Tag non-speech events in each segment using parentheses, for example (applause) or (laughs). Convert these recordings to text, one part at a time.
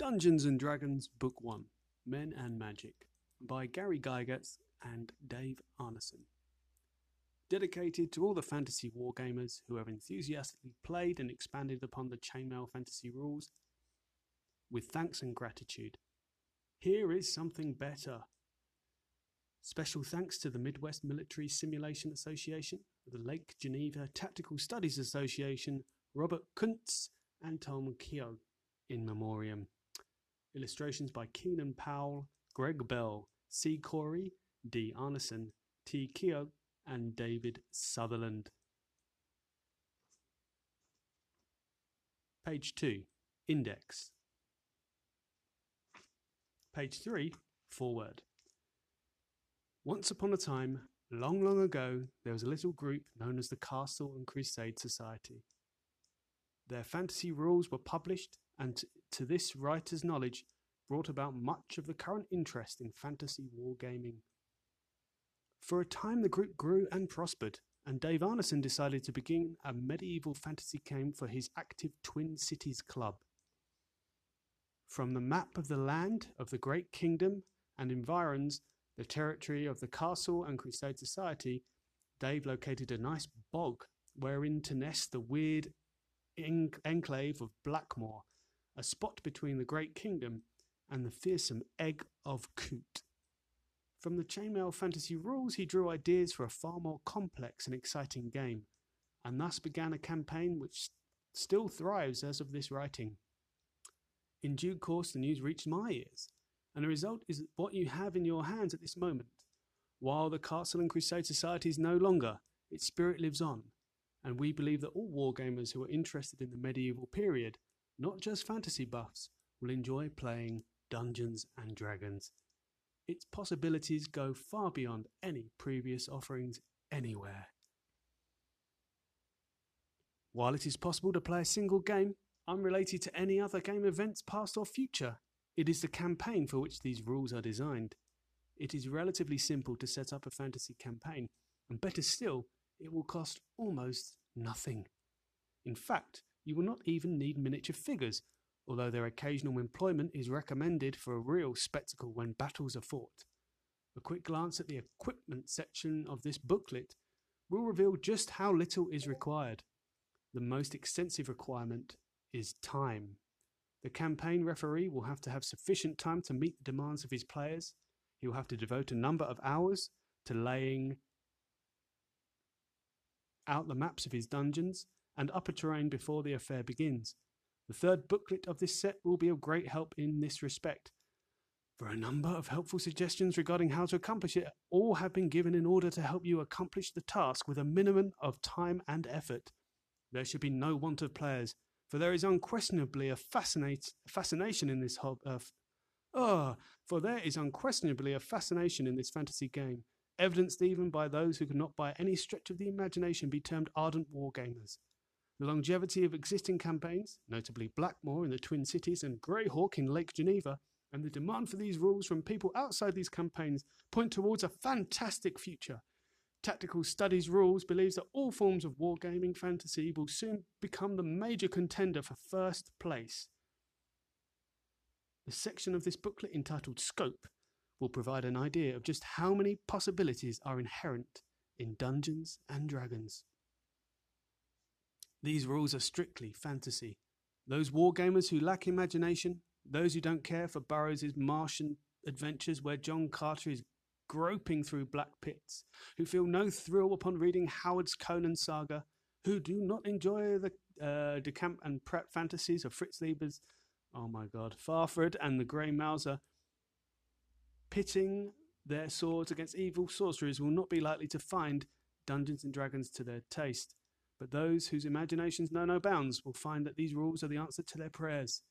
Dungeons and Dragons Book 1 Men and Magic by Gary Gygax and Dave Arneson. Dedicated to all the fantasy wargamers who have enthusiastically played and expanded upon the chainmail fantasy rules, with thanks and gratitude. Here is something better. Special thanks to the Midwest Military Simulation Association, the Lake Geneva Tactical Studies Association, Robert Kuntz, and Tom Keogh in memoriam. Illustrations by Keenan Powell, Greg Bell, C. Corey, D. Arneson, T. Keogh, and David Sutherland. Page 2 Index. Page 3 Forward. Once upon a time, long, long ago, there was a little group known as the Castle and Crusade Society. Their fantasy rules were published and to this writer's knowledge brought about much of the current interest in fantasy wargaming. For a time, the group grew and prospered, and Dave Arneson decided to begin a medieval fantasy game for his active Twin Cities club. From the map of the land of the Great Kingdom and environs, the territory of the Castle and Crusade Society, Dave located a nice bog wherein to nest the weird enclave of Blackmoor a spot between the Great Kingdom and the fearsome Egg of Coot. From the chainmail fantasy rules, he drew ideas for a far more complex and exciting game, and thus began a campaign which still thrives as of this writing. In due course, the news reached my ears, and the result is what you have in your hands at this moment. While the Castle and Crusade Society is no longer, its spirit lives on, and we believe that all wargamers who are interested in the medieval period not just fantasy buffs, will enjoy playing Dungeons and Dragons. Its possibilities go far beyond any previous offerings anywhere. While it is possible to play a single game, unrelated to any other game events past or future, it is the campaign for which these rules are designed. It is relatively simple to set up a fantasy campaign, and better still, it will cost almost nothing. In fact, you will not even need miniature figures, although their occasional employment is recommended for a real spectacle when battles are fought. A quick glance at the equipment section of this booklet will reveal just how little is required. The most extensive requirement is time. The campaign referee will have to have sufficient time to meet the demands of his players. He will have to devote a number of hours to laying out the maps of his dungeons and upper terrain before the affair begins. The third booklet of this set will be of great help in this respect. For a number of helpful suggestions regarding how to accomplish it, all have been given in order to help you accomplish the task with a minimum of time and effort. There should be no want of players, for there is unquestionably a fascinate, fascination in this hob, uh, oh, for there is unquestionably a fascination in this fantasy game, evidenced even by those who cannot by any stretch of the imagination be termed ardent wargamers. The longevity of existing campaigns, notably Blackmoor in the Twin Cities and Greyhawk in Lake Geneva, and the demand for these rules from people outside these campaigns point towards a fantastic future. Tactical Studies Rules believes that all forms of wargaming fantasy will soon become the major contender for first place. The section of this booklet entitled Scope will provide an idea of just how many possibilities are inherent in Dungeons and Dragons. These rules are strictly fantasy. Those wargamers who lack imagination, those who don't care for Burroughs' Martian adventures where John Carter is groping through black pits, who feel no thrill upon reading Howard's Conan saga, who do not enjoy the uh, De Camp and Pratt fantasies of Fritz Leiber's, oh my god, Fafhrd and the Grey Mouser, pitting their swords against evil sorcerers will not be likely to find Dungeons and Dragons to their taste. But those whose imaginations know no bounds will find that these rules are the answer to their prayers.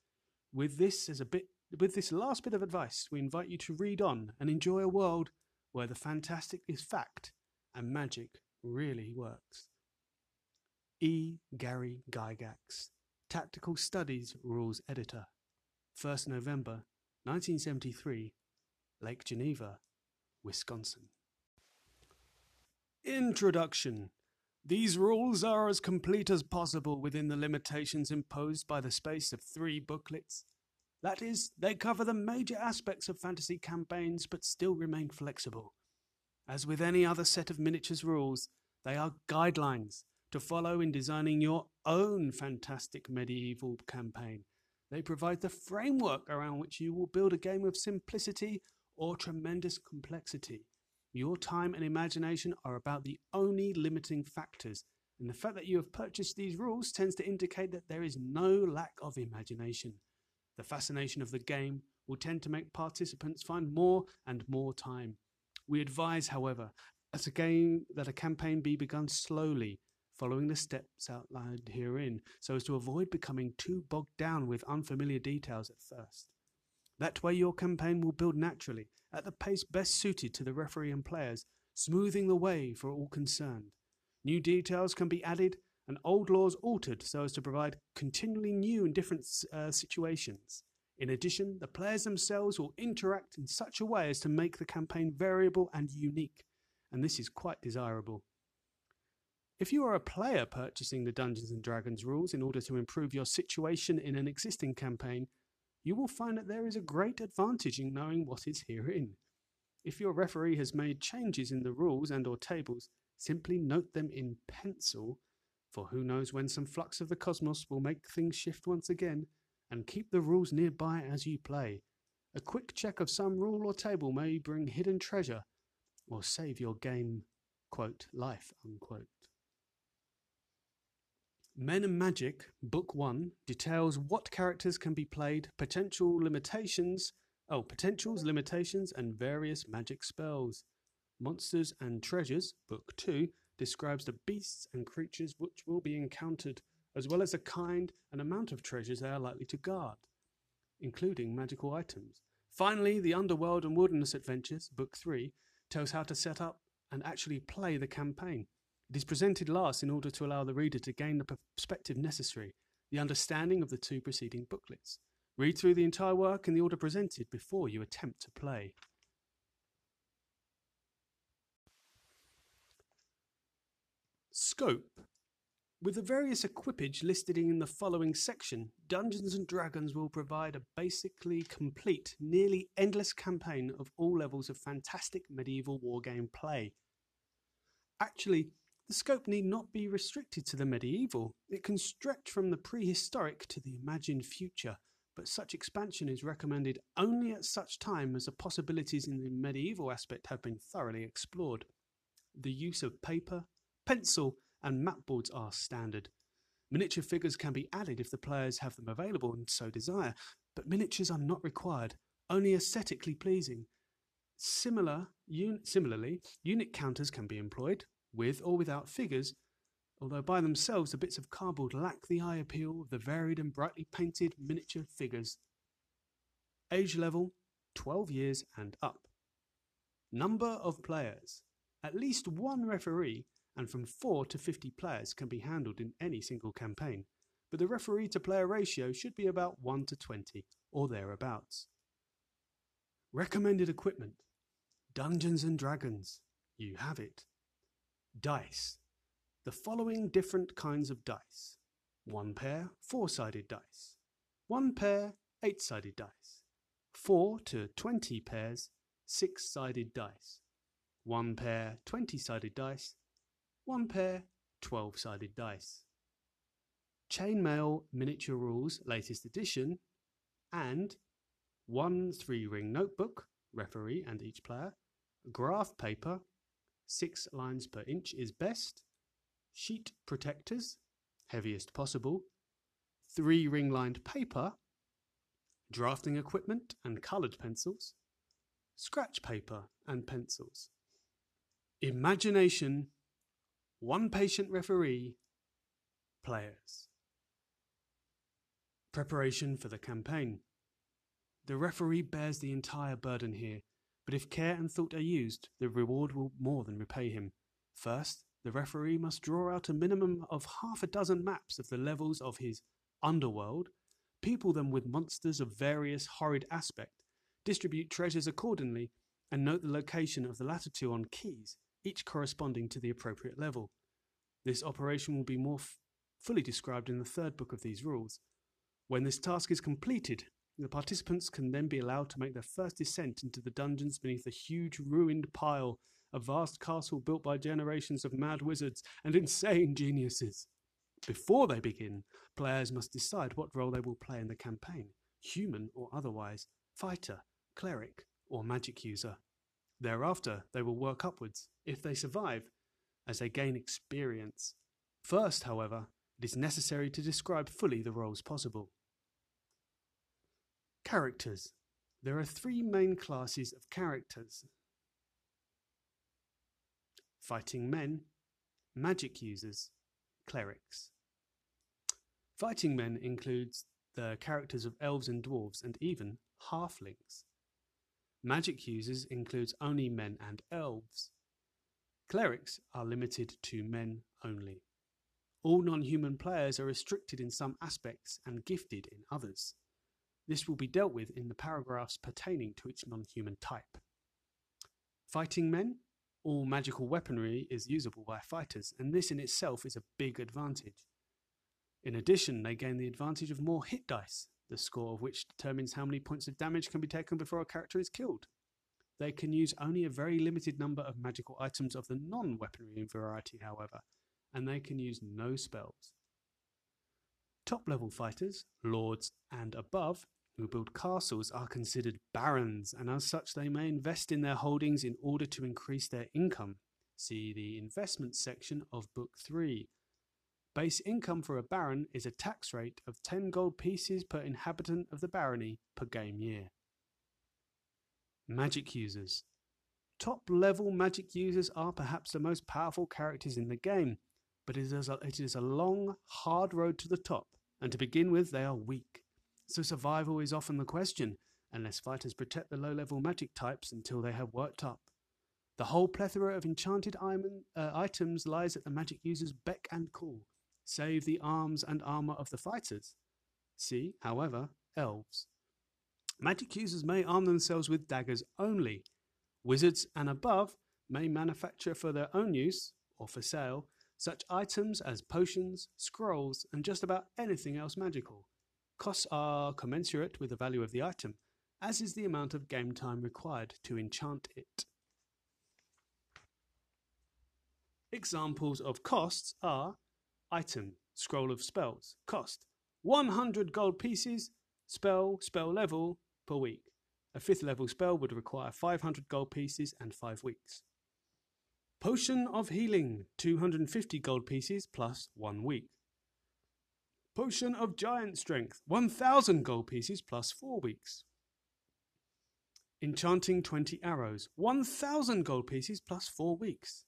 With this as a bit with this last bit of advice, we invite you to read on and enjoy a world where the fantastic is fact and magic really works. E. Gary Gygax, Tactical Studies Rules Editor. 1st November 1973, Lake Geneva, Wisconsin. Introduction these rules are as complete as possible within the limitations imposed by the space of three booklets. That is, they cover the major aspects of fantasy campaigns but still remain flexible. As with any other set of miniatures rules, they are guidelines to follow in designing your own fantastic medieval campaign. They provide the framework around which you will build a game of simplicity or tremendous complexity. Your time and imagination are about the only limiting factors, and the fact that you have purchased these rules tends to indicate that there is no lack of imagination. The fascination of the game will tend to make participants find more and more time. We advise, however, that a game that a campaign be begun slowly, following the steps outlined herein, so as to avoid becoming too bogged down with unfamiliar details at first. That way your campaign will build naturally, at the pace best suited to the referee and players, smoothing the way for all concerned. New details can be added and old laws altered so as to provide continually new and different uh, situations. In addition, the players themselves will interact in such a way as to make the campaign variable and unique, and this is quite desirable. If you are a player purchasing the Dungeons and Dragons rules in order to improve your situation in an existing campaign, you will find that there is a great advantage in knowing what is herein. If your referee has made changes in the rules and or tables, simply note them in pencil, for who knows when some flux of the cosmos will make things shift once again, and keep the rules nearby as you play. A quick check of some rule or table may bring hidden treasure, or save your game, quote, life, unquote. Men and Magic, Book 1, details what characters can be played, potential limitations, oh, potentials, limitations, and various magic spells. Monsters and Treasures, Book 2, describes the beasts and creatures which will be encountered, as well as the kind and amount of treasures they are likely to guard, including magical items. Finally, the Underworld and Wilderness Adventures, Book 3, tells how to set up and actually play the campaign. It is presented last in order to allow the reader to gain the perspective necessary, the understanding of the two preceding booklets. Read through the entire work in the order presented before you attempt to play. Scope. With the various equipage listed in the following section, Dungeons & Dragons will provide a basically complete, nearly endless campaign of all levels of fantastic medieval wargame play. Actually, the scope need not be restricted to the medieval. It can stretch from the prehistoric to the imagined future, but such expansion is recommended only at such time as the possibilities in the medieval aspect have been thoroughly explored. The use of paper, pencil, and map boards are standard. Miniature figures can be added if the players have them available and so desire, but miniatures are not required, only aesthetically pleasing. Similar, un similarly, unit counters can be employed, with or without figures, although by themselves the bits of cardboard lack the eye appeal of the varied and brightly painted miniature figures. Age level 12 years and up. Number of players. At least one referee and from 4 to 50 players can be handled in any single campaign, but the referee to player ratio should be about 1 to 20 or thereabouts. Recommended equipment Dungeons and Dragons. You have it. Dice. The following different kinds of dice. One pair, four-sided dice. One pair, eight-sided dice. Four to twenty pairs, six-sided dice. One pair, twenty-sided dice. One pair, twelve-sided dice. Chainmail Miniature Rules Latest Edition and one three-ring notebook, referee and each player, graph paper, six lines per inch is best, sheet protectors, heaviest possible, three ring lined paper, drafting equipment and coloured pencils, scratch paper and pencils. Imagination, one patient referee, players. Preparation for the campaign. The referee bears the entire burden here but if care and thought are used, the reward will more than repay him. First, the referee must draw out a minimum of half a dozen maps of the levels of his underworld, people them with monsters of various horrid aspect, distribute treasures accordingly, and note the location of the latter two on keys, each corresponding to the appropriate level. This operation will be more fully described in the third book of these rules. When this task is completed, The participants can then be allowed to make their first descent into the dungeons beneath a huge ruined pile, a vast castle built by generations of mad wizards and insane geniuses. Before they begin, players must decide what role they will play in the campaign human or otherwise, fighter, cleric, or magic user. Thereafter, they will work upwards, if they survive, as they gain experience. First, however, it is necessary to describe fully the roles possible. Characters. There are three main classes of characters fighting men, magic users, clerics. Fighting men includes the characters of elves and dwarves and even halflings. Magic users includes only men and elves. Clerics are limited to men only. All non-human players are restricted in some aspects and gifted in others. This will be dealt with in the paragraphs pertaining to its non-human type. Fighting men. All magical weaponry is usable by fighters, and this in itself is a big advantage. In addition, they gain the advantage of more hit dice, the score of which determines how many points of damage can be taken before a character is killed. They can use only a very limited number of magical items of the non weaponry variety, however, and they can use no spells. Top level fighters, lords, and above, who build castles are considered barons, and as such, they may invest in their holdings in order to increase their income. See the investment section of Book 3. Base income for a baron is a tax rate of 10 gold pieces per inhabitant of the barony per game year. Magic users. Top level magic users are perhaps the most powerful characters in the game, but it is, a, long, hard road to the top, and to begin with, they are weak. So survival is often the question, unless fighters protect the low level magic types until they have worked up. The whole plethora of enchanted uh, items lies at the magic user's beck and call, save the arms and armor of the fighters. See, however, elves. Magic users may arm themselves with daggers only. Wizards and above may manufacture for their own use, or for sale, such items as potions, scrolls, and just about anything else magical. Costs are commensurate with the value of the item, as is the amount of game time required to enchant it. Examples of costs are item, scroll of spells, cost 100 gold pieces, spell, spell level, per week. A fifth level spell would require 500 gold pieces and 5 weeks. Potion of Healing, 250 gold pieces plus 1 week. Potion of Giant Strength, 1000 gold pieces plus 4 weeks. Enchanting 20 arrows, 1000 gold pieces plus 4 weeks.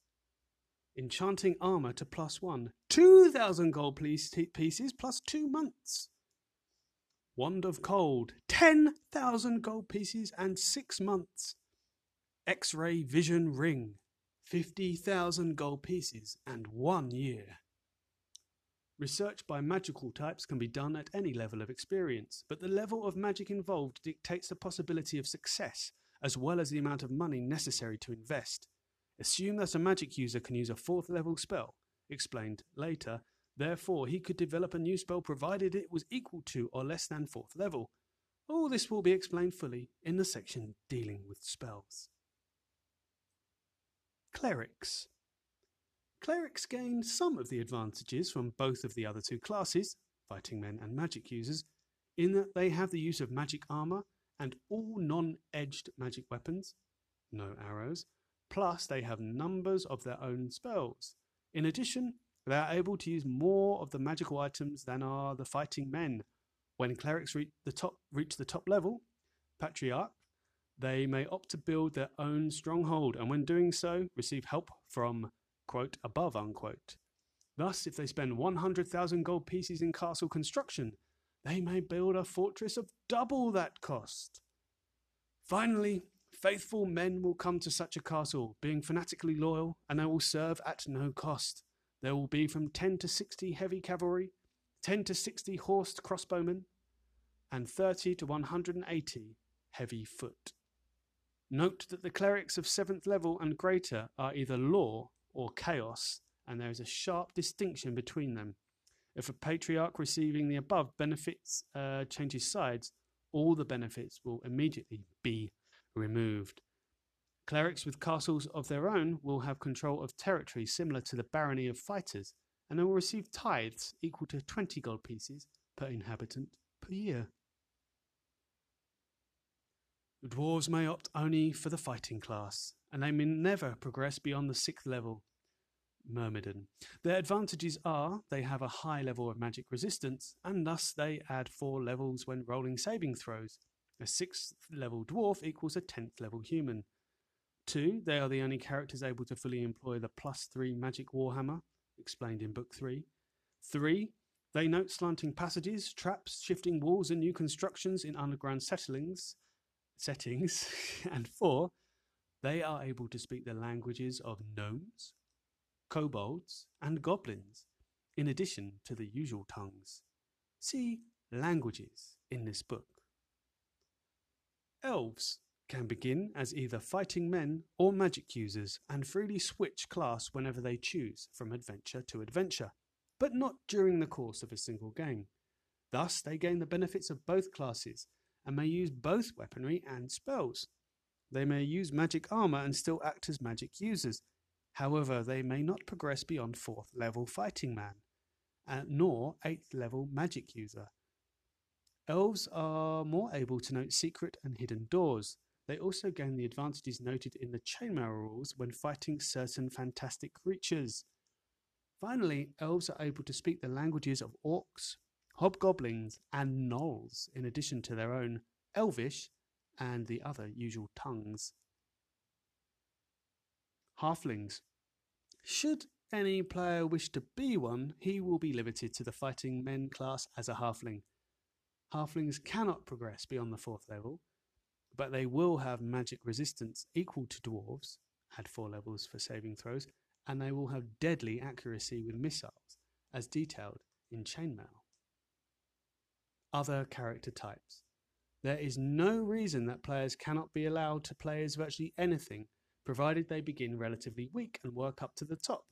Enchanting armor to plus 1, 2000 gold pieces plus 2 months. Wand of Cold, 10,000 gold pieces and six months. X ray vision ring, 50,000 gold pieces and one year. Research by magical types can be done at any level of experience, but the level of magic involved dictates the possibility of success, as well as the amount of money necessary to invest. Assume that a magic user can use a fourth level spell, explained later, Therefore, he could develop a new spell provided it was equal to or less than fourth level. All this will be explained fully in the section dealing with spells. Clerics. Clerics gain some of the advantages from both of the other two classes, fighting men and magic users, in that they have the use of magic armor and all non edged magic weapons, no arrows, plus they have numbers of their own spells. In addition, they are able to use more of the magical items than are the fighting men. When clerics reach the top, reach the top level, Patriarch, they may opt to build their own stronghold, and when doing so, receive help from quote above unquote. Thus, if they spend 100,000 gold pieces in castle construction, they may build a fortress of double that cost. Finally, faithful men will come to such a castle, being fanatically loyal, and they will serve at no cost. There will be from 10 to 60 heavy cavalry, 10 to 60 horsed crossbowmen, and 30 to 180 heavy foot. Note that the clerics of 7th level and greater are either law or chaos, and there is a sharp distinction between them. If a patriarch receiving the above benefits uh, changes sides, all the benefits will immediately be removed. Clerics with castles of their own will have control of territory similar to the barony of fighters, and they will receive tithes equal to 20 gold pieces per inhabitant per year. Dwarves may opt only for the fighting class, and they may never progress beyond the sixth level. Myrmidon. Their advantages are they have a high level of magic resistance, and thus they add four levels when rolling saving throws. A sixth level dwarf equals a tenth level human. Two, they are the only characters able to fully employ the plus three magic warhammer, explained in Book Three. Three, they note slanting passages, traps, shifting walls, and new constructions in underground settlings, settings. (laughs) and four, they are able to speak the languages of gnomes, kobolds, and goblins, in addition to the usual tongues. See languages in this book. Elves can begin as either fighting men or magic users and freely switch class whenever they choose from adventure to adventure, but not during the course of a single game. Thus, they gain the benefits of both classes and may use both weaponry and spells. They may use magic armor and still act as magic users. However, they may not progress beyond 4th level fighting man, uh, nor 8th level magic user. Elves are more able to note secret and hidden doors, they also gain the advantages noted in the chainmail rules when fighting certain fantastic creatures. Finally, elves are able to speak the languages of orcs, hobgoblins, and gnolls, in addition to their own elvish and the other usual tongues. Halflings. Should any player wish to be one, he will be limited to the fighting men class as a halfling. Halflings cannot progress beyond the fourth level, but they will have magic resistance equal to dwarves, add four levels for saving throws, and they will have deadly accuracy with missiles, as detailed in Chainmail. Other character types. There is no reason that players cannot be allowed to play as virtually anything, provided they begin relatively weak and work up to the top.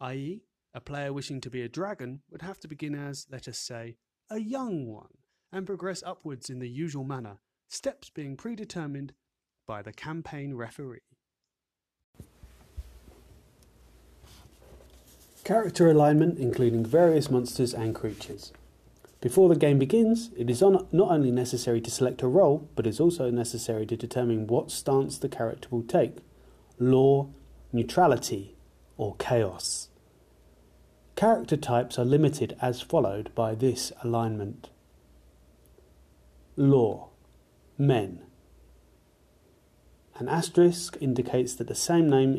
I.e., a player wishing to be a dragon would have to begin as, let us say, a young one, and progress upwards in the usual manner, steps being predetermined by the campaign referee. Character alignment including various monsters and creatures. Before the game begins, it is not only necessary to select a role, but is also necessary to determine what stance the character will take law, neutrality, or chaos. Character types are limited as followed by this alignment Law men. An asterisk indicates that the same name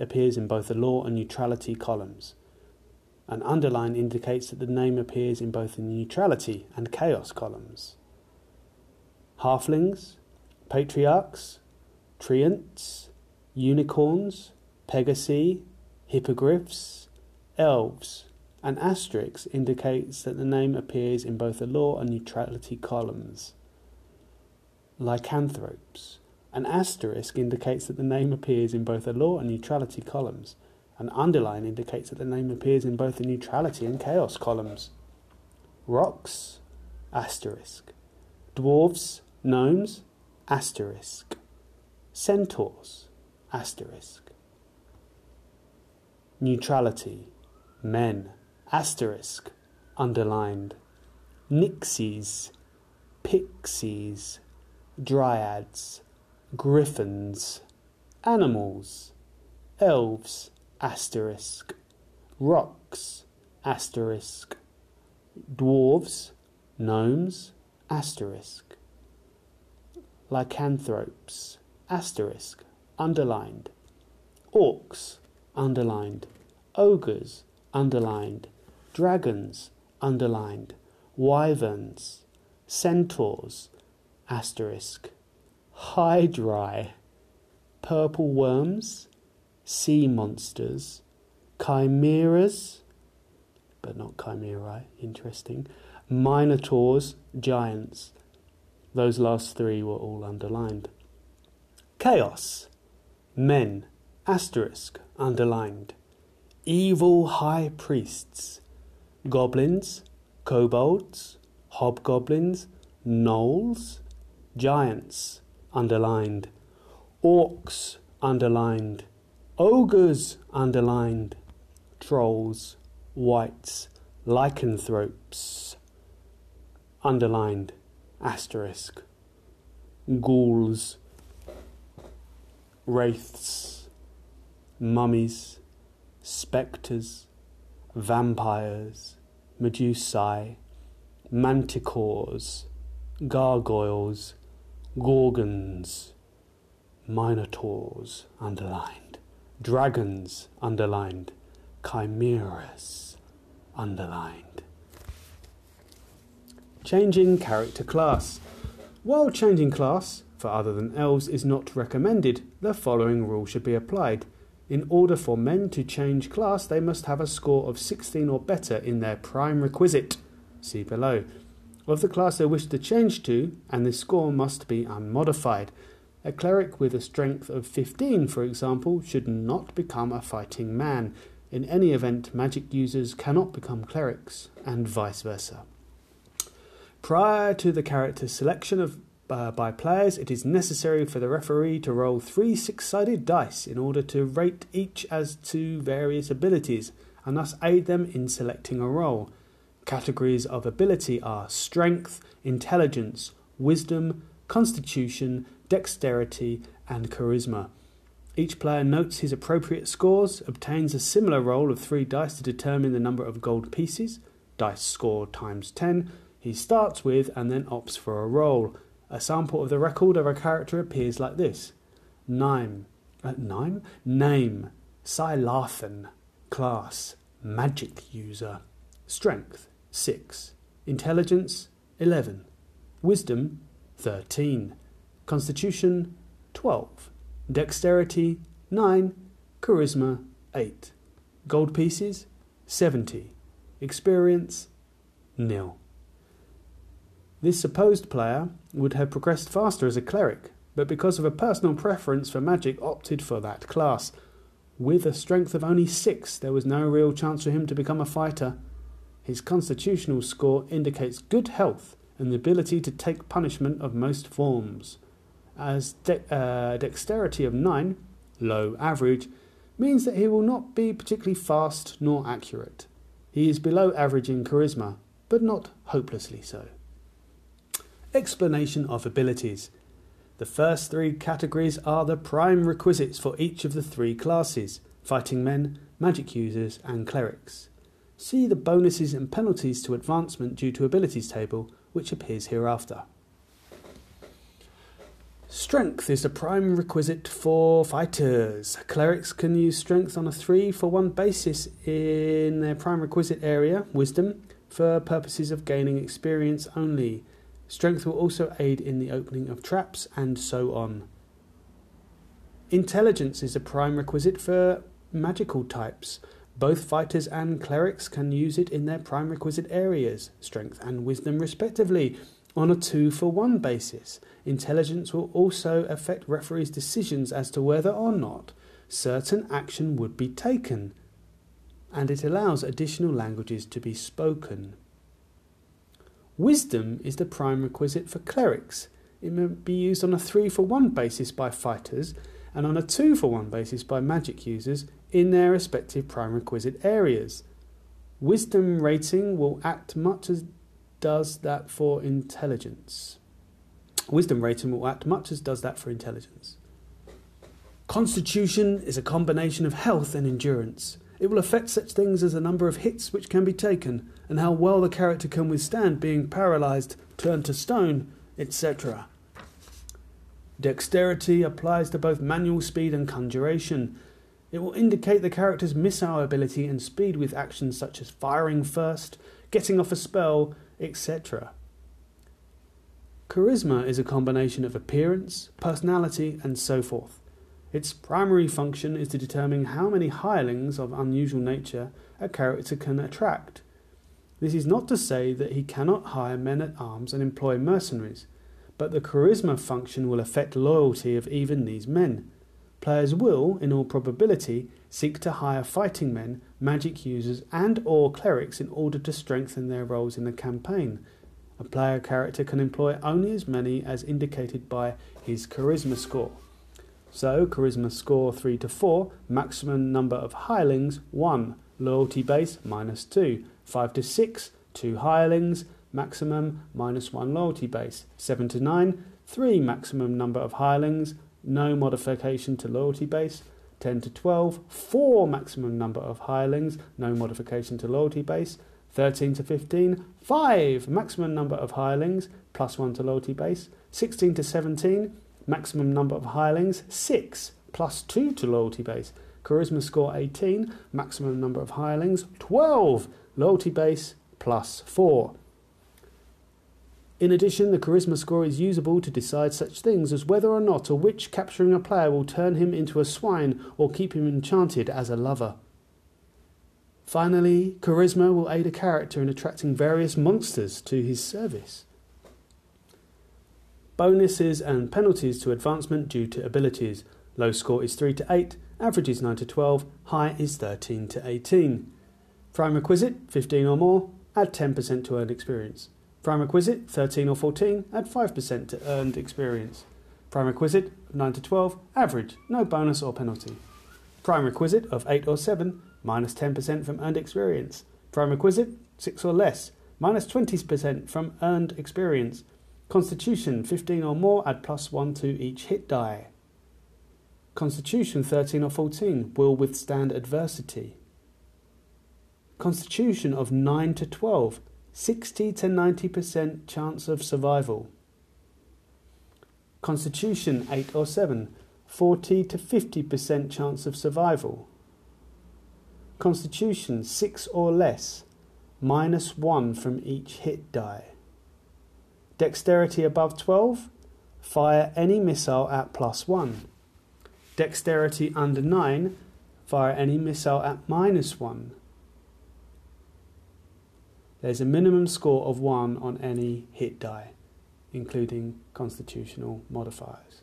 appears in both the law and neutrality columns. An underline indicates that the name appears in both the neutrality and chaos columns. Halflings, patriarchs, treants, unicorns, pegasi, hippogriffs, elves. An asterisk indicates that the name appears in both the law and neutrality columns lycanthropes. An asterisk indicates that the name appears in both the law and neutrality columns. An underline indicates that the name appears in both the neutrality and chaos columns. Rocs, asterisk. Dwarves, gnomes, asterisk. Centaurs, asterisk. Neutrality, men, asterisk, underlined. Nixies, pixies, dryads, griffins, animals, elves, asterisk, rocs, asterisk, dwarves, gnomes, asterisk, lycanthropes, asterisk, underlined, orcs, underlined, ogres, underlined, dragons, underlined, wyverns, centaurs, asterisk, hydri, purple worms, sea monsters, chimeras, but not chimerae, interesting, minotaurs, giants. Those last three were all underlined. Chaos, men, asterisk, underlined. Evil high priests, goblins, kobolds, hobgoblins, gnolls, giants, underlined, orcs, underlined, ogres, underlined, trolls, wights, lycanthropes, underlined, asterisk, ghouls, wraiths, mummies, spectres, vampires, medusae, manticores, gargoyles, gorgons, minotaurs, underlined, dragons, underlined, chimeras, underlined. Changing character class. While changing class for other than elves is not recommended, the following rule should be applied. In order for men to change class, they must have a score of 16 or better in their prime requisite, see below, of the class they wish to change to, and this score must be unmodified. A cleric with a strength of 15, for example, should not become a fighting man. In any event, magic users cannot become clerics, and vice versa. Prior to the character selection of uh, by players, it is necessary for the referee to roll three six sided dice in order to rate each as to various abilities and thus aid them in selecting a role. Categories of ability are strength, intelligence, wisdom, constitution, dexterity, and charisma. Each player notes his appropriate scores, obtains a similar roll of three dice to determine the number of gold pieces, dice score times 10, he starts with and then opts for a roll. A sample of the record of a character appears like this. Name, uh, name? Name, Silathan, class, magic user, strength, 6, intelligence, 11, wisdom, 13, constitution, 12, dexterity, 9, charisma, 8, gold pieces, 70, experience, nil. This supposed player would have progressed faster as a cleric, but because of a personal preference for magic, opted for that class. With a strength of only six, there was no real chance for him to become a fighter. His constitutional score indicates good health and the ability to take punishment of most forms. As de- uh, dexterity of 9, low average, means that he will not be particularly fast nor accurate. He is below average in charisma, but not hopelessly so. Explanation of abilities. The first three categories are the prime requisites for each of the three classes fighting men, magic users, and clerics. See the bonuses and penalties to advancement due to abilities table, which appears hereafter. Strength is the prime requisite for fighters. Clerics can use strength on a 3 for 1 basis in their prime requisite area, wisdom, for purposes of gaining experience only. Strength will also aid in the opening of traps and so on. Intelligence is a prime requisite for magical types. Both fighters and clerics can use it in their prime requisite areas, strength and wisdom respectively, on a two for one basis. Intelligence will also affect referees' decisions as to whether or not certain action would be taken, and it allows additional languages to be spoken. Wisdom is the prime requisite for clerics. It may be used on a 3 for 1 basis by fighters and on a 2 for 1 basis by magic users in their respective prime requisite areas. Wisdom rating will act much as does that for intelligence. Wisdom rating will act much as does that for intelligence. Constitution is a combination of health and endurance. It will affect such things as the number of hits which can be taken, and how well the character can withstand being paralyzed, turned to stone, etc. Dexterity applies to both manual speed and conjuration. It will indicate the character's missile ability and speed with actions such as firing first, getting off a spell, etc. Charisma is a combination of appearance, personality, and so forth. Its primary function is to determine how many hirelings of unusual nature a character can attract. This is not to say that he cannot hire men at arms and employ mercenaries, but the charisma function will affect loyalty of even these men. Players will, in all probability, seek to hire fighting men, magic users, and or clerics in order to strengthen their roles in the campaign. A player character can employ only as many as indicated by his charisma score. So, charisma score 3 to 4, maximum number of hirelings 1, loyalty base minus 2, 5 to 6, 2 hirelings, maximum minus 1 loyalty base, 7 to 9, 3 maximum number of hirelings, no modification to loyalty base, 10 to 12, 4 maximum number of hirelings, no modification to loyalty base, 13 to 15, 5 maximum number of hirelings, plus 1 to loyalty base, 16 to 17, maximum number of hirelings, 6 plus 2 to loyalty base, charisma score 18, maximum number of hirelings, 12, loyalty base plus 4. In addition, the charisma score is usable to decide such things as whether or not a witch capturing a player will turn him into a swine or keep him enchanted as a lover. Finally, charisma will aid a character in attracting various monsters to his service. Bonuses and penalties to advancement due to abilities. Low score is 3 to 8, average is 9 to 12, high is 13 to 18. Prime requisite 15 or more, add 10% to earned experience. Prime requisite 13 or 14, add 5% to earned experience. Prime requisite 9 to 12, average, no bonus or penalty. Prime requisite of 8 or 7, minus 10% from earned experience. Prime requisite 6 or less, minus 20% from earned experience. Constitution 15 or more, add plus 1 to each hit die. Constitution 13 or 14 will withstand adversity. Constitution of 9 to 12 60 to 90% chance of survival. Constitution 8 or 7, 40 to 50% chance of survival. Constitution 6 or less, minus 1 from each hit die. Dexterity above 12, fire any missile at plus 1. Dexterity under 9, fire any missile at minus 1. There's a minimum score of 1 on any hit die, including constitutional modifiers.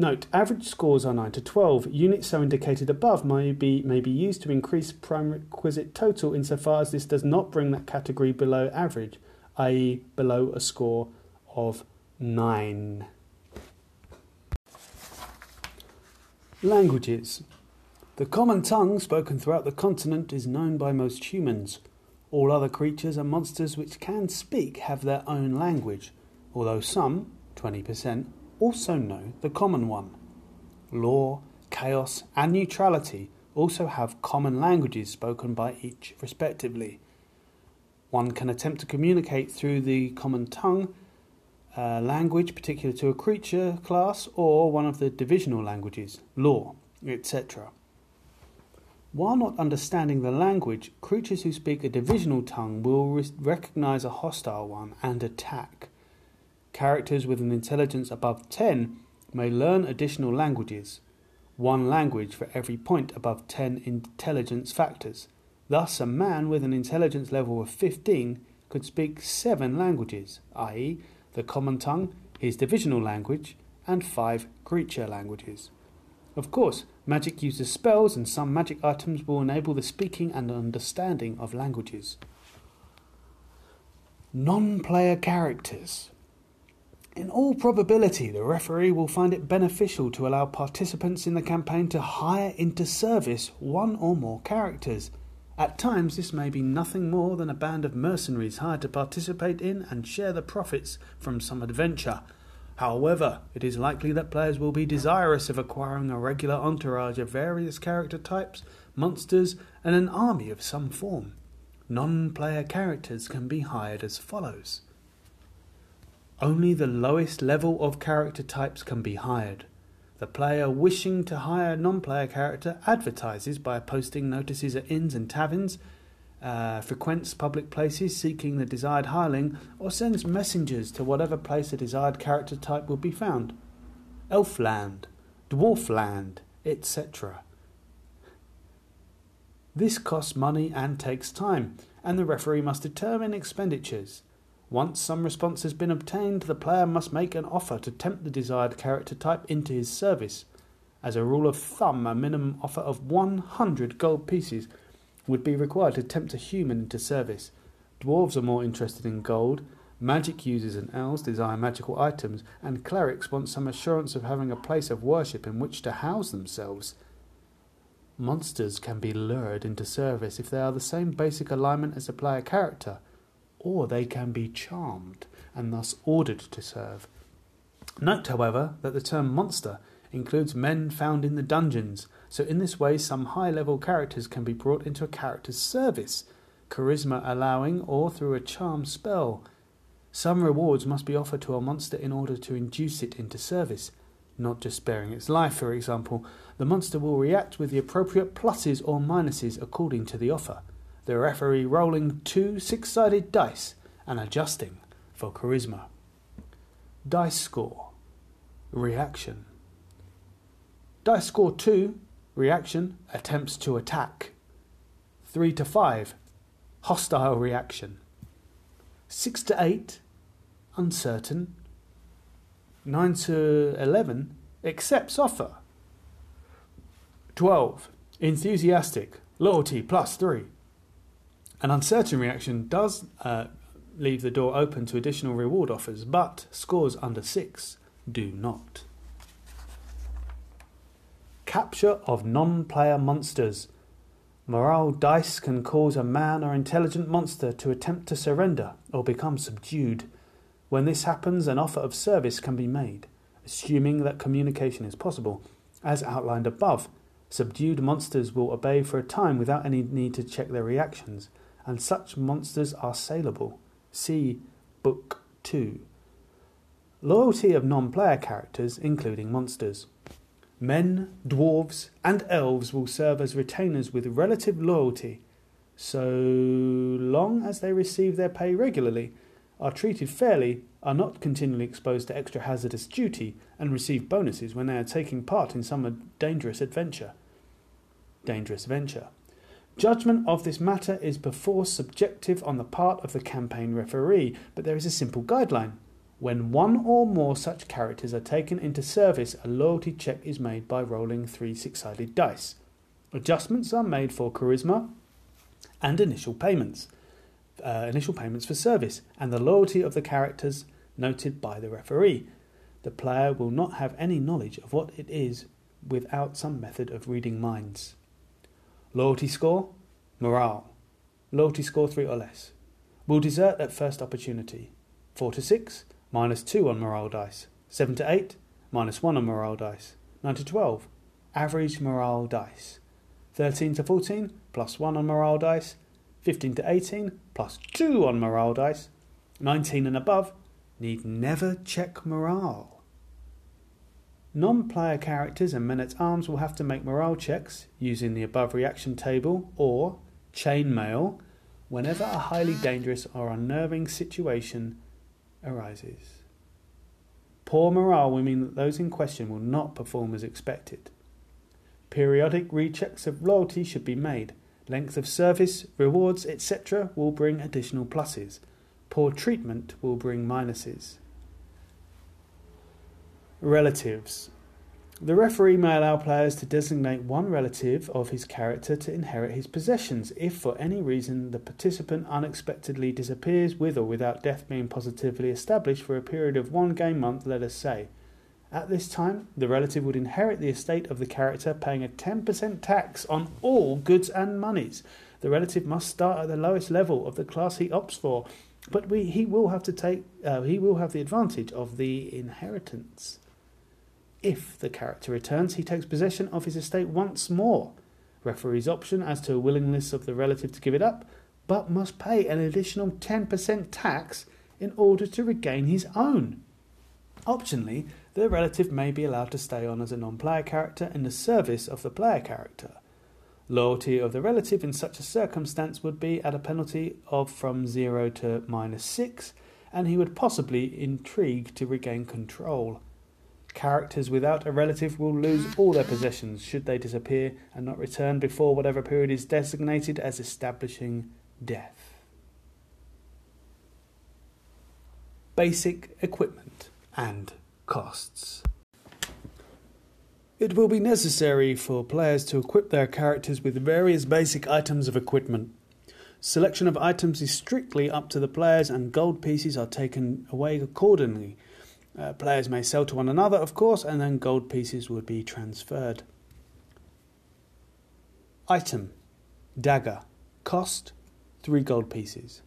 Note, average scores are 9 to 12. Units so indicated above may be, may be used to increase prime requisite total insofar as this does not bring that category below average, i.e. below a score of 9. Languages. The common tongue spoken throughout the continent is known by most humans. All other creatures and monsters which can speak have their own language, although some, 20%, also know the common one. Law, chaos, and neutrality also have common languages spoken by each respectively. One can attempt to communicate through the common tongue uh, language particular to a creature class or one of the divisional languages, law, etc. While not understanding the language, creatures who speak a divisional tongue will re- recognize a hostile one and attack. Characters with an intelligence above 10 may learn additional languages, one language for every point above 10 intelligence factors. Thus, a man with an intelligence level of 15 could speak seven languages, i.e., the common tongue, his divisional language, and five creature languages. Of course, magic uses spells, and some magic items will enable the speaking and understanding of languages. Non player characters. In all probability, the referee will find it beneficial to allow participants in the campaign to hire into service one or more characters. At times, this may be nothing more than a band of mercenaries hired to participate in and share the profits from some adventure. However, it is likely that players will be desirous of acquiring a regular entourage of various character types, monsters, and an army of some form. Non player characters can be hired as follows Only the lowest level of character types can be hired. The player wishing to hire a non player character advertises by posting notices at inns and taverns uh, frequents public places seeking the desired hireling, or sends messengers to whatever place a desired character type will be found. Elfland, Dwarfland, etc. This costs money and takes time, and the referee must determine expenditures. Once some response has been obtained, the player must make an offer to tempt the desired character type into his service. As a rule of thumb, a minimum offer of 100 gold pieces would be required to tempt a human into service. Dwarves are more interested in gold. Magic users and elves desire magical items, and clerics want some assurance of having a place of worship in which to house themselves. Monsters can be lured into service if they are the same basic alignment as a player character, or they can be charmed and thus ordered to serve. Note, however, that the term monster includes men found in the dungeons, so in this way some high level characters can be brought into a character's service, charisma allowing, or through a charm spell. Some rewards must be offered to a monster in order to induce it into service, not just sparing its life, for example. The monster will react with the appropriate pluses or minuses according to the offer. The referee rolling two six sided dice and adjusting for charisma. Dice score Reaction Dice score 2 Reaction attempts to attack. 3 to 5 Hostile reaction. 6 to 8 Uncertain. 9 to 11 Accepts offer. 12 Enthusiastic. Loyalty plus 3. An uncertain reaction does uh, leave the door open to additional reward offers, but scores under 6 do not. Capture of non player monsters. Morale dice can cause a man or intelligent monster to attempt to surrender or become subdued. When this happens, an offer of service can be made, assuming that communication is possible. As outlined above, subdued monsters will obey for a time without any need to check their reactions, and such monsters are saleable. See Book 2. Loyalty of non player characters, including monsters. Men, dwarves, and elves will serve as retainers with relative loyalty, so long as they receive their pay regularly, are treated fairly, are not continually exposed to extra hazardous duty, and receive bonuses when they are taking part in some dangerous adventure. Dangerous venture. Judgment of this matter is perforce subjective on the part of the campaign referee, but there is a simple guideline. When one or more such characters are taken into service, a loyalty check is made by rolling three six sided dice. Adjustments are made for charisma and initial payments, uh, initial payments for service, and the loyalty of the characters noted by the referee. The player will not have any knowledge of what it is without some method of reading minds. Loyalty score, morale. Loyalty score 3 or less. Will desert at first opportunity. 4 to 6, minus 2 on morale dice. 7 to 8, minus 1 on morale dice. 9 to 12, average morale dice. 13 to 14, plus 1 on morale dice. 15 to 18, plus 2 on morale dice. 19 and above, need never check morale. Non player characters and men at arms will have to make morale checks using the above reaction table or chainmail whenever a highly dangerous or unnerving situation arises. Poor morale will mean that those in question will not perform as expected. Periodic rechecks of loyalty should be made. Length of service, rewards, etc. will bring additional pluses. Poor treatment will bring minuses. Relatives. The referee may allow players to designate one relative of his character to inherit his possessions if, for any reason, the participant unexpectedly disappears with or without death being positively established for a period of one game month, let us say. At this time, the relative would inherit the estate of the character, paying a 10% tax on all goods and monies. The relative must start at the lowest level of the class he opts for, but we, he will have to take uh, he will have the advantage of the inheritance. If the character returns, he takes possession of his estate once more. Referee's option as to a willingness of the relative to give it up, but must pay an additional 10% tax in order to regain his own. Optionally, the relative may be allowed to stay on as a non player character in the service of the player character. Loyalty of the relative in such a circumstance would be at a penalty of from 0 to minus 6, and he would possibly intrigue to regain control. Characters without a relative will lose all their possessions should they disappear and not return before whatever period is designated as establishing death. Basic equipment and costs. It will be necessary for players to equip their characters with various basic items of equipment. Selection of items is strictly up to the players, and gold pieces are taken away accordingly. Uh, players may sell to one another, of course, and then gold pieces would be transferred. Item Dagger. Cost 3 gold pieces.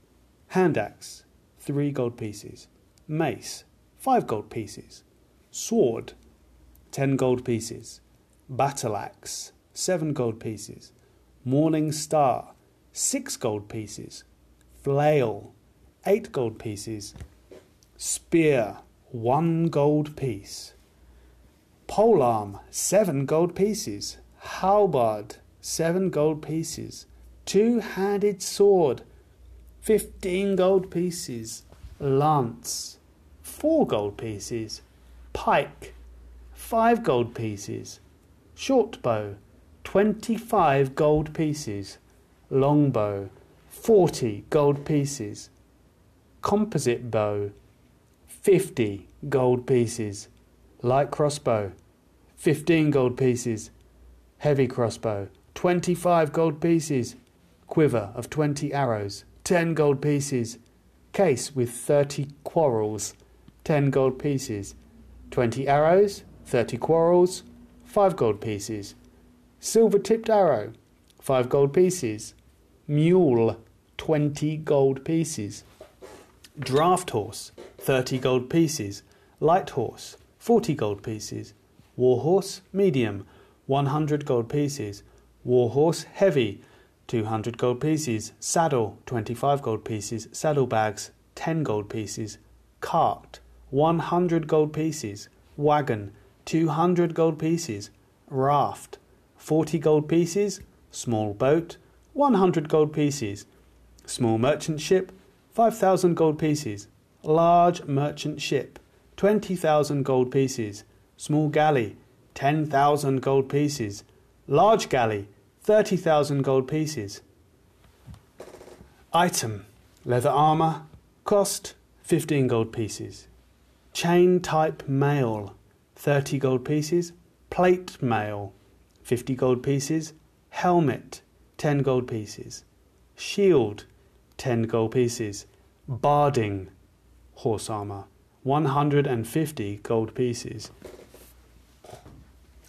Hand axe 3 gold pieces. Mace 5 gold pieces. Sword 10 gold pieces. Battle axe 7 gold pieces. Morning star 6 gold pieces. Flail 8 gold pieces. Spear 1 gold piece. Polearm 7 gold pieces. Halberd 7 gold pieces. Two handed sword 15 gold pieces. Lance 4 gold pieces. Pike 5 gold pieces. Short bow 25 gold pieces longbow, 40 gold pieces. Composite bow, 50 gold pieces. Light crossbow, 15 gold pieces. Heavy crossbow, 25 gold pieces. Quiver of 20 arrows, 10 gold pieces. Case with 30 quarrels, 10 gold pieces. 20 arrows, 30 quarrels, 5 gold pieces. Silver tipped arrow, 5 gold pieces. Mule, 20 gold pieces. Draft horse, 30 gold pieces. Light horse, 40 gold pieces. War horse, medium, 100 gold pieces. War horse, heavy, 200 gold pieces. Saddle, 25 gold pieces. Saddlebags, 10 gold pieces. Cart, 100 gold pieces. Wagon, 200 gold pieces. Raft, 40 gold pieces. Small boat, 100 gold pieces. Small merchant ship, 5,000 gold pieces. Large merchant ship, 20,000 gold pieces. Small galley, 10,000 gold pieces. Large galley, 30,000 gold pieces. Item Leather armour, cost 15 gold pieces. Chain type mail, 30 gold pieces. Plate mail, 50 gold pieces. Helmet, 10 gold pieces. Shield, 10 gold pieces. Barding, horse armour, 150 gold pieces.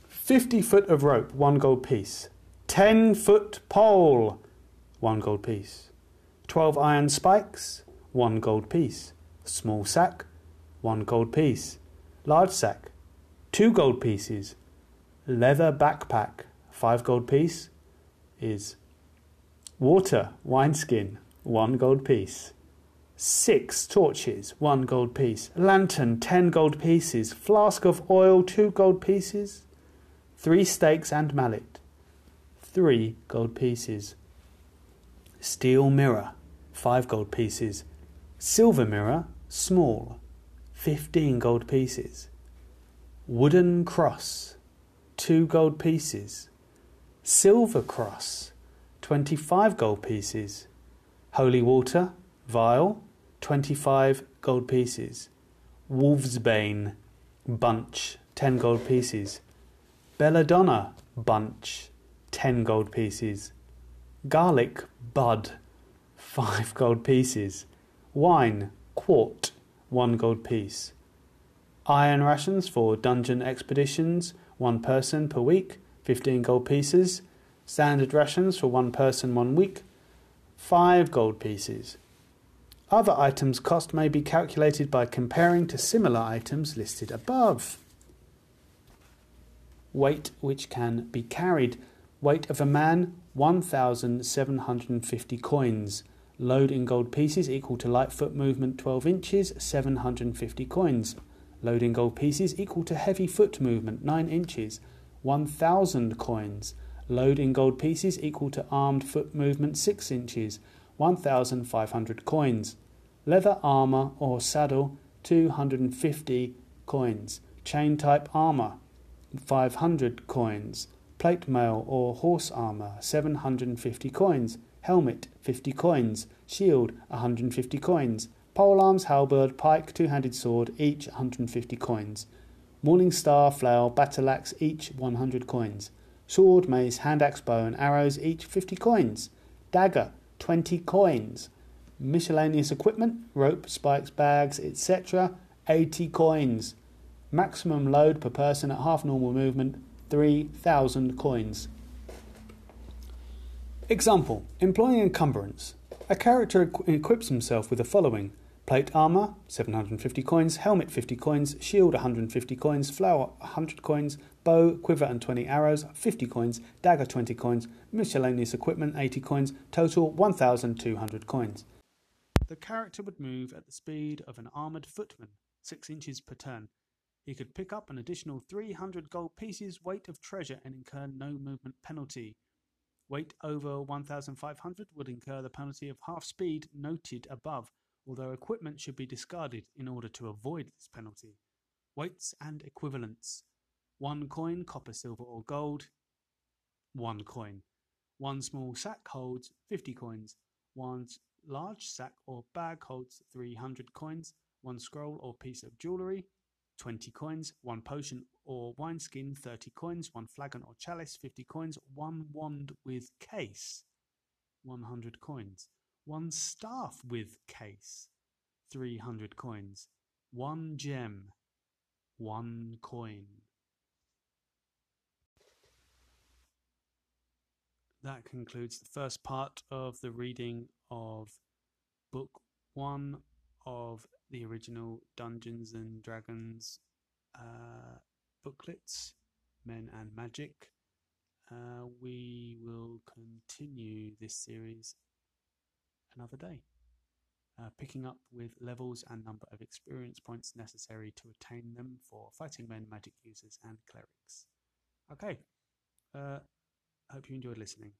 50 foot of rope, 1 gold piece. 10 foot pole, 1 gold piece. 12 iron spikes, 1 gold piece. Small sack, 1 gold piece. Large sack, 2 gold pieces. Leather backpack, 5 gold piece is water, wineskin, one gold piece. Six torches, one gold piece. Lantern, ten gold pieces. Flask of oil, two gold pieces. Three stakes and mallet, three gold pieces. Steel mirror, five gold pieces. Silver mirror, small, fifteen gold pieces. Wooden cross, two gold pieces. Silver cross, 25 gold pieces. Holy water, vial, 25 gold pieces. Wolfsbane, bunch, 10 gold pieces. Belladonna, bunch, 10 gold pieces. Garlic bud, 5 (laughs) gold pieces. Wine, quart, 1 gold piece. Iron rations for dungeon expeditions, one person per week, 15 gold pieces. Standard rations for one person one week, 5 gold pieces. Other items' cost may be calculated by comparing to similar items listed above. Weight which can be carried. Weight of a man 1,750 coins. Load in gold pieces equal to light foot movement 12 inches, 750 coins. Load in gold pieces equal to heavy foot movement 9 inches, 1,000 coins. Load in gold pieces equal to armed foot movement 6 inches, 1,500 coins. Leather armour or saddle 250 coins. Chain type armour 500 coins. Plate mail or horse armour 750 coins. Helmet 50 coins. Shield 150 coins. Pole arms, halberd, pike, two handed sword, each 150 coins. Morning star, flail, battle axe, each 100 coins. Sword, mace, hand axe, bow, and arrows, each 50 coins. Dagger, 20 coins. Miscellaneous equipment, rope, spikes, bags, etc., 80 coins. Maximum load per person at half normal movement, 3,000 coins. Example Employing encumbrance. A character equ- equips himself with the following plate armor, 750 coins, helmet, 50 coins, shield, 150 coins, flail, 100 coins, bow, quiver, and 20 arrows, 50 coins, dagger, 20 coins, miscellaneous equipment, 80 coins, total 1,200 coins. The character would move at the speed of an armoured footman, 6 inches per turn. He could pick up an additional 300 gold pieces weight of treasure and incur no movement penalty. Weight over 1,500 would incur the penalty of half speed noted above, although equipment should be discarded in order to avoid this penalty. Weights and equivalents 1 coin, copper, silver, or gold, 1 coin. One small sack holds 50 coins. One large sack or bag holds 300 coins. One scroll or piece of jewellery, 20 coins. One potion or wineskin, 30 coins. One flagon or chalice, 50 coins. One wand with case, 100 coins. One staff with case, 300 coins. One gem, 1 coin. That concludes the first part of the reading of book one of the original Dungeons and Dragons uh, booklets, Men and Magic. Uh, we will continue this series another day, uh, picking up with levels and number of experience points necessary to attain them for fighting men, magic users, and clerics. Okay, uh, hope you enjoyed listening.